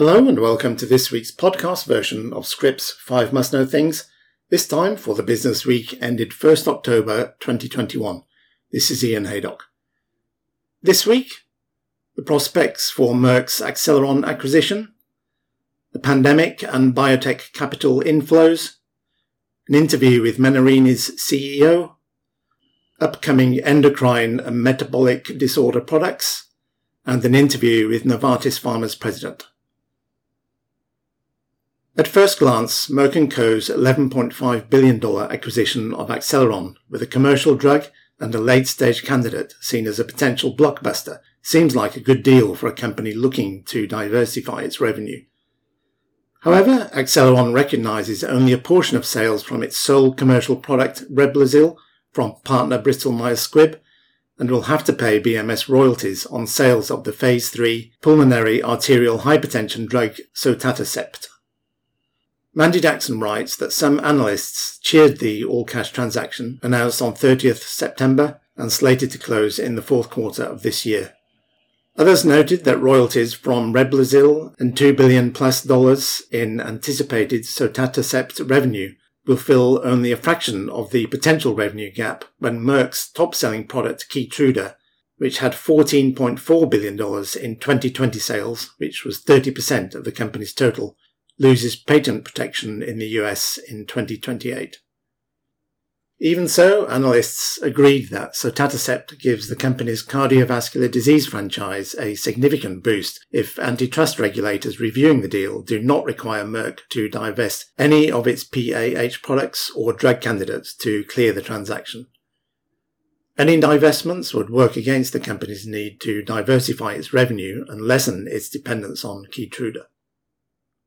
Hello and welcome to this week's podcast version of Scrip's 5 Must Know Things, this time for the business week ended 1st October 2021. This is Ian Haydock. This week, the prospects for Merck's Acceleron acquisition, the pandemic and biotech capital inflows, an interview with Menarini's CEO, upcoming endocrine and metabolic disorder products, and an interview with Novartis Pharma's president. At first glance, Merck & Co.'s $11.5 billion acquisition of Acceleron with a commercial drug and a late-stage candidate seen as a potential blockbuster seems like a good deal for a company looking to diversify its revenue. However, Acceleron recognizes only a portion of sales from its sole commercial product, Reblozyl, from partner Bristol Myers Squibb, and will have to pay BMS royalties on sales of the phase 3 pulmonary arterial hypertension drug sotatercept. Mandy Jackson writes that some analysts cheered the all-cash transaction announced on 30th September and slated to close in the fourth quarter of this year. Others noted that royalties from Reblozyl and 2 billion plus dollars in anticipated sotatercept revenue will fill only a fraction of the potential revenue gap when Merck's top-selling product Keytruda, which had $14.4 billion in 2020 sales, which was 30% of the company's total, loses patent protection in the US in 2028. Even so, analysts agreed that sotatercept gives the company's cardiovascular disease franchise a significant boost if antitrust regulators reviewing the deal do not require Merck to divest any of its PAH products or drug candidates to clear the transaction. Any divestments would work against the company's need to diversify its revenue and lessen its dependence on Keytruda.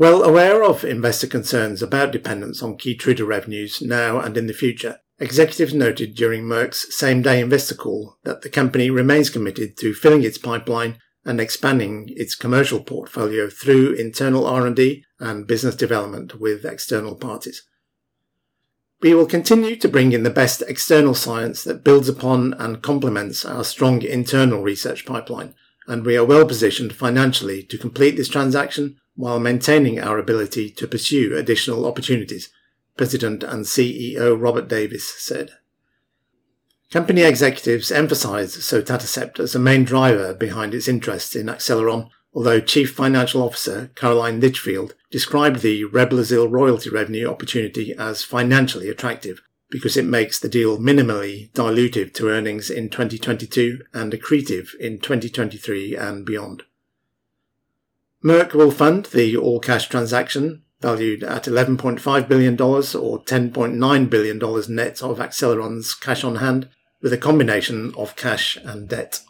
Well aware of investor concerns about dependence on Keytruda revenues now and in the future, executives noted during Merck's same-day investor call that the company remains committed to filling its pipeline and expanding its commercial portfolio through internal R&D and business development with external parties. We will continue to bring in the best external science that builds upon and complements our strong internal research pipeline, and we are well positioned financially to complete this transaction while maintaining our ability to pursue additional opportunities, President and CEO Robert Davis said. Company executives emphasized sotatercept as a main driver behind its interest in Acceleron, although Chief Financial Officer Caroline Litchfield described the Reblozyl royalty revenue opportunity as financially attractive because it makes the deal minimally dilutive to earnings in 2022 and accretive in 2023 and beyond. Merck will fund the all cash transaction, valued at $11.5 billion or $10.9 billion net of Acceleron's cash on hand, with a combination of cash and debt.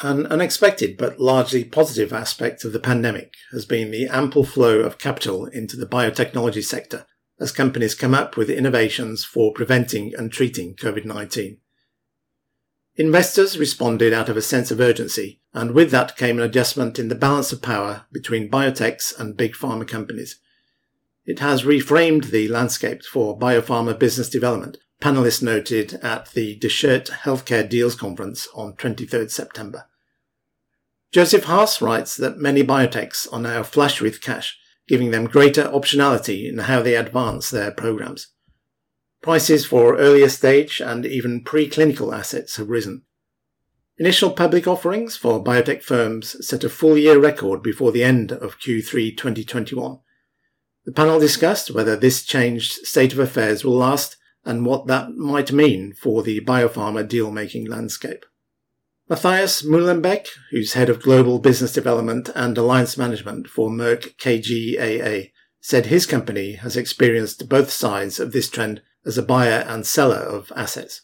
An unexpected but largely positive aspect of the pandemic has been the ample flow of capital into the biotechnology sector as companies come up with innovations for preventing and treating COVID 19. Investors responded out of a sense of urgency, and with that came an adjustment in the balance of power between biotechs and big pharma companies. It has reframed the landscape for biopharma business development, panelists noted at the Dechert Healthcare Deals Conference on 23rd September. Joseph Haas writes that many biotechs are now flush with cash, giving them greater optionality in how they advance their programs. Prices for earlier stage and even preclinical assets have risen. Initial public offerings for biotech firms set a full year record before the end of Q3 2021. The panel discussed whether this changed state of affairs will last and what that might mean for the biopharma deal making landscape. Matthias Muehlenbeck, who's head of global business development and alliance management for Merck KGaA, said his company has experienced both sides of this trend as a buyer and seller of assets.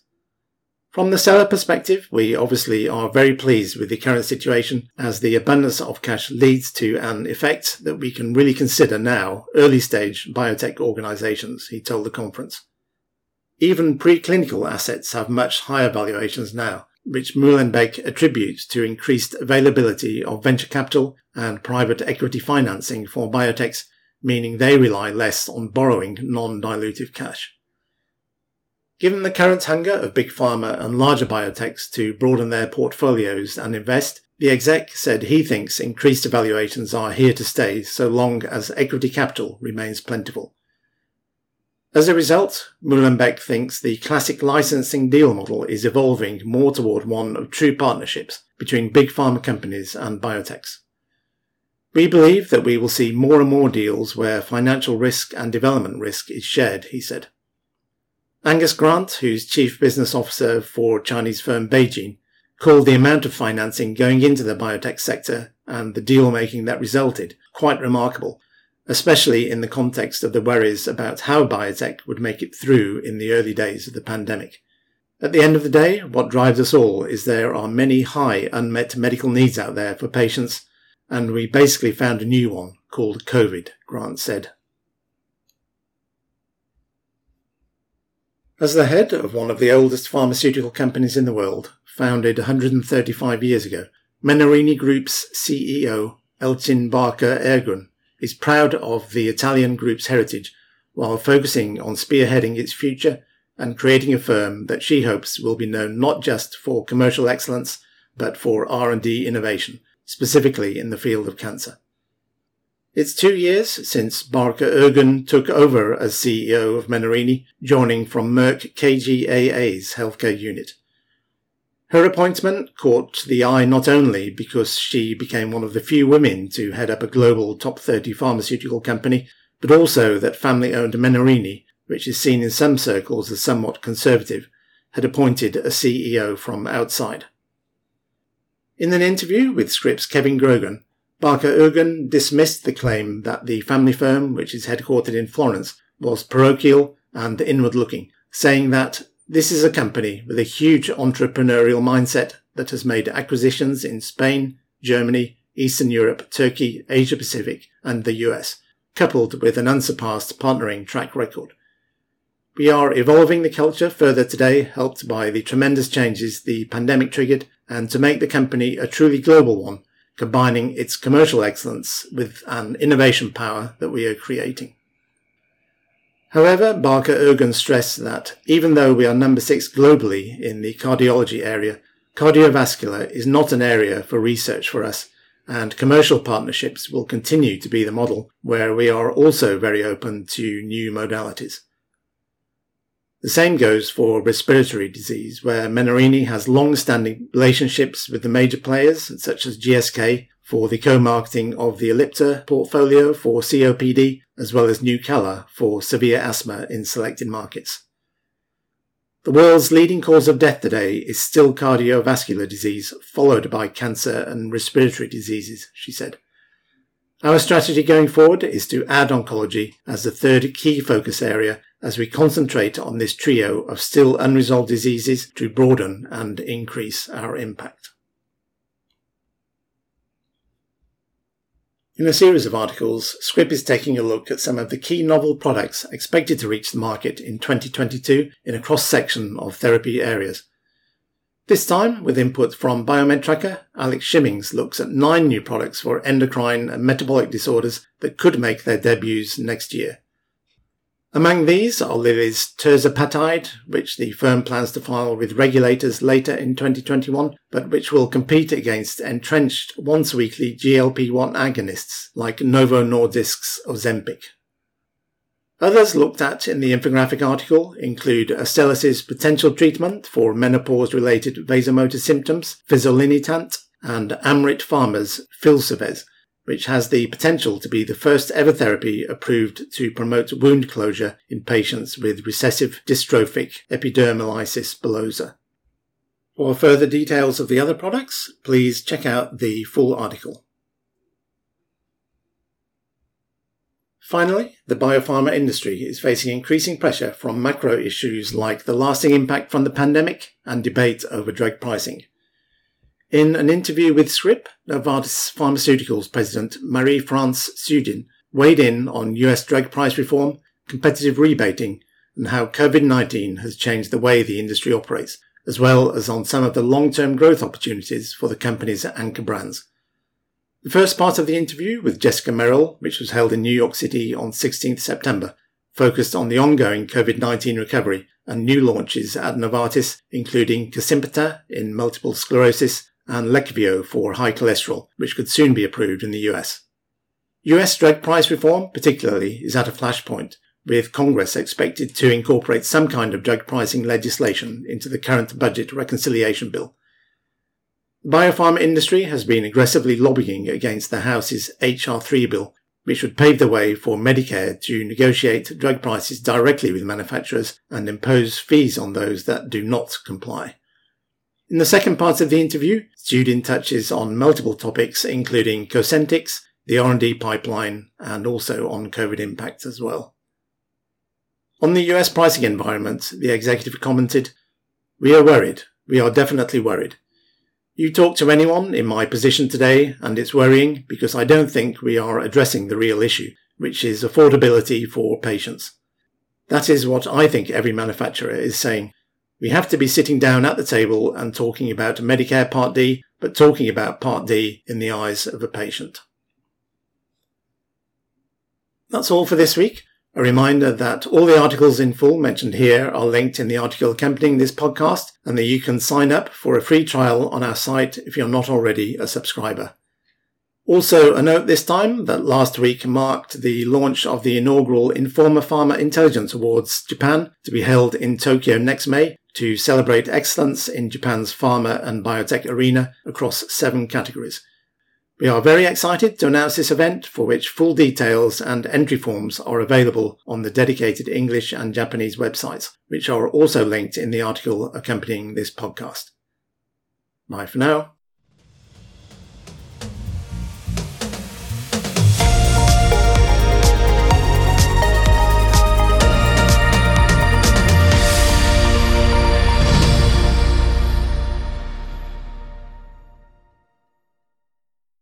From the seller perspective, we obviously are very pleased with the current situation as the abundance of cash leads to an effect that we can really consider now early stage biotech organizations, he told the conference. Even preclinical assets have much higher valuations now, which Muehlenbeck attributes to increased availability of venture capital and private equity financing for biotechs, meaning they rely less on borrowing non-dilutive cash. Given the current hunger of big pharma and larger biotechs to broaden their portfolios and invest, The exec said he thinks increased evaluations are here to stay so long as equity capital remains plentiful. As a result, Muehlenbeck thinks the classic licensing deal model is evolving more toward one of true partnerships between big pharma companies and biotechs. We believe that we will see more and more deals where financial risk and development risk is shared, he said. Angus Grant, who's chief business officer for Chinese firm BeiGene, called the amount of financing going into the biotech sector and the deal making that resulted quite remarkable especially in the context of the worries about how biotech would make it through in the early days of the pandemic. At the end of the day, what drives us all is there are many high unmet medical needs out there for patients, and we basically found a new one called COVID, Grant said. As the head of one of the oldest pharmaceutical companies in the world, founded 135 years ago, Menarini Group's CEO, Elcin Barker Ergun, is proud of the Italian group's heritage while focusing on spearheading its future and creating a firm that she hopes will be known not just for commercial excellence but for R&D innovation, specifically in the field of cancer. It's two years since Barker Ergun took over as CEO of Menarini, joining from Merck KGaA's healthcare unit. Her appointment caught the eye not only because she became one of the few women to head up a global top 30 pharmaceutical company, but also that family owned Menarini, which is seen in some circles as somewhat conservative, had appointed a CEO from outside. In an interview with Scrip's Kevin Grogan, Barker Ergun dismissed the claim that the family firm, which is headquartered in Florence, was parochial and inward looking, saying that this is a company with a huge entrepreneurial mindset that has made acquisitions in Spain, Germany, Eastern Europe, Turkey, Asia Pacific, and the US, coupled with an unsurpassed partnering track record. We are evolving the culture further today, helped by the tremendous changes the pandemic triggered, and to make the company a truly global one, combining its commercial excellence with an innovation power that we are creating. However, Barker Ergun stressed that even though we are number six globally in the cardiology area, cardiovascular is not an area for research for us, and commercial partnerships will continue to be the model where we are also very open to new modalities. The same goes for respiratory disease, where Menarini has long-standing relationships with the major players such as GSK for the co-marketing of the Ellipta portfolio for COPD, as well as Nucala for severe asthma in selected markets. The world's leading cause of death today is still cardiovascular disease, followed by cancer and respiratory diseases, she said. Our strategy going forward is to add oncology as the third key focus area as we concentrate on this trio of still unresolved diseases to broaden and increase our impact. In a series of articles, Scrip is taking a look at some of the key novel products expected to reach the market in 2022 in a cross section of therapy areas. This time, with input from Biomedtracker, Alex Shimmings looks at nine new products for endocrine and metabolic disorders that could make their debuts next year. Among these are Lilly's tirzepatide, which the firm plans to file with regulators later in 2021, but which will compete against entrenched once-weekly GLP-1 agonists like Novo Nordisk's Ozempic. Others looked at in the infographic article include Astellas' potential treatment for menopause-related vasomotor symptoms, fezolinetant, and Amryt Pharma's Filsuvez, which has the potential to be the first ever therapy approved to promote wound closure in patients with recessive dystrophic epidermolysis bullosa. For further details of the other products, please check out the full article. Finally, the biopharma industry is facing increasing pressure from macro issues like the lasting impact from the pandemic and debate over drug pricing. In an interview with Scrip, Novartis Pharmaceuticals President Marie-France Tschudin weighed in on US drug price reform, competitive rebating, and how COVID-19 has changed the way the industry operates, as well as on some of the long-term growth opportunities for the company's anchor brands. The first part of the interview with Jessica Merrill, which was held in New York City on 16th September, focused on the ongoing COVID-19 recovery and new launches at Novartis, including Kesimpta in multiple sclerosis and Leqvio for high cholesterol, which could soon be approved in the US. US drug price reform, particularly, is at a flashpoint, with Congress expected to incorporate some kind of drug pricing legislation into the current budget reconciliation bill. The biopharma industry has been aggressively lobbying against the House's HR3 bill, which would pave the way for Medicare to negotiate drug prices directly with manufacturers and impose fees on those that do not comply. In the second part of the interview, Tschudin touches on multiple topics including Cosentyx, the R&D pipeline, and also on COVID impact as well. On the US pricing environment, the executive commented, We are worried. We are definitely worried. You talk to anyone in my position today, and it's worrying because I don't think we are addressing the real issue, which is affordability for patients. That is what I think every manufacturer is saying. We have to be sitting down at the table and talking about Medicare Part D, but talking about Part D in the eyes of a patient. That's all for this week. A reminder that all the articles in full mentioned here are linked in the article accompanying this podcast and that you can sign up for a free trial on our site if you're not already a subscriber. Also, a note this time that last week marked the launch of the inaugural Informa Pharma Intelligence Awards Japan to be held in Tokyo next May to celebrate excellence in Japan's pharma and biotech arena across seven categories. We are very excited to announce this event for which full details and entry forms are available on the dedicated English and Japanese websites, which are also linked in the article accompanying this podcast. Bye for now.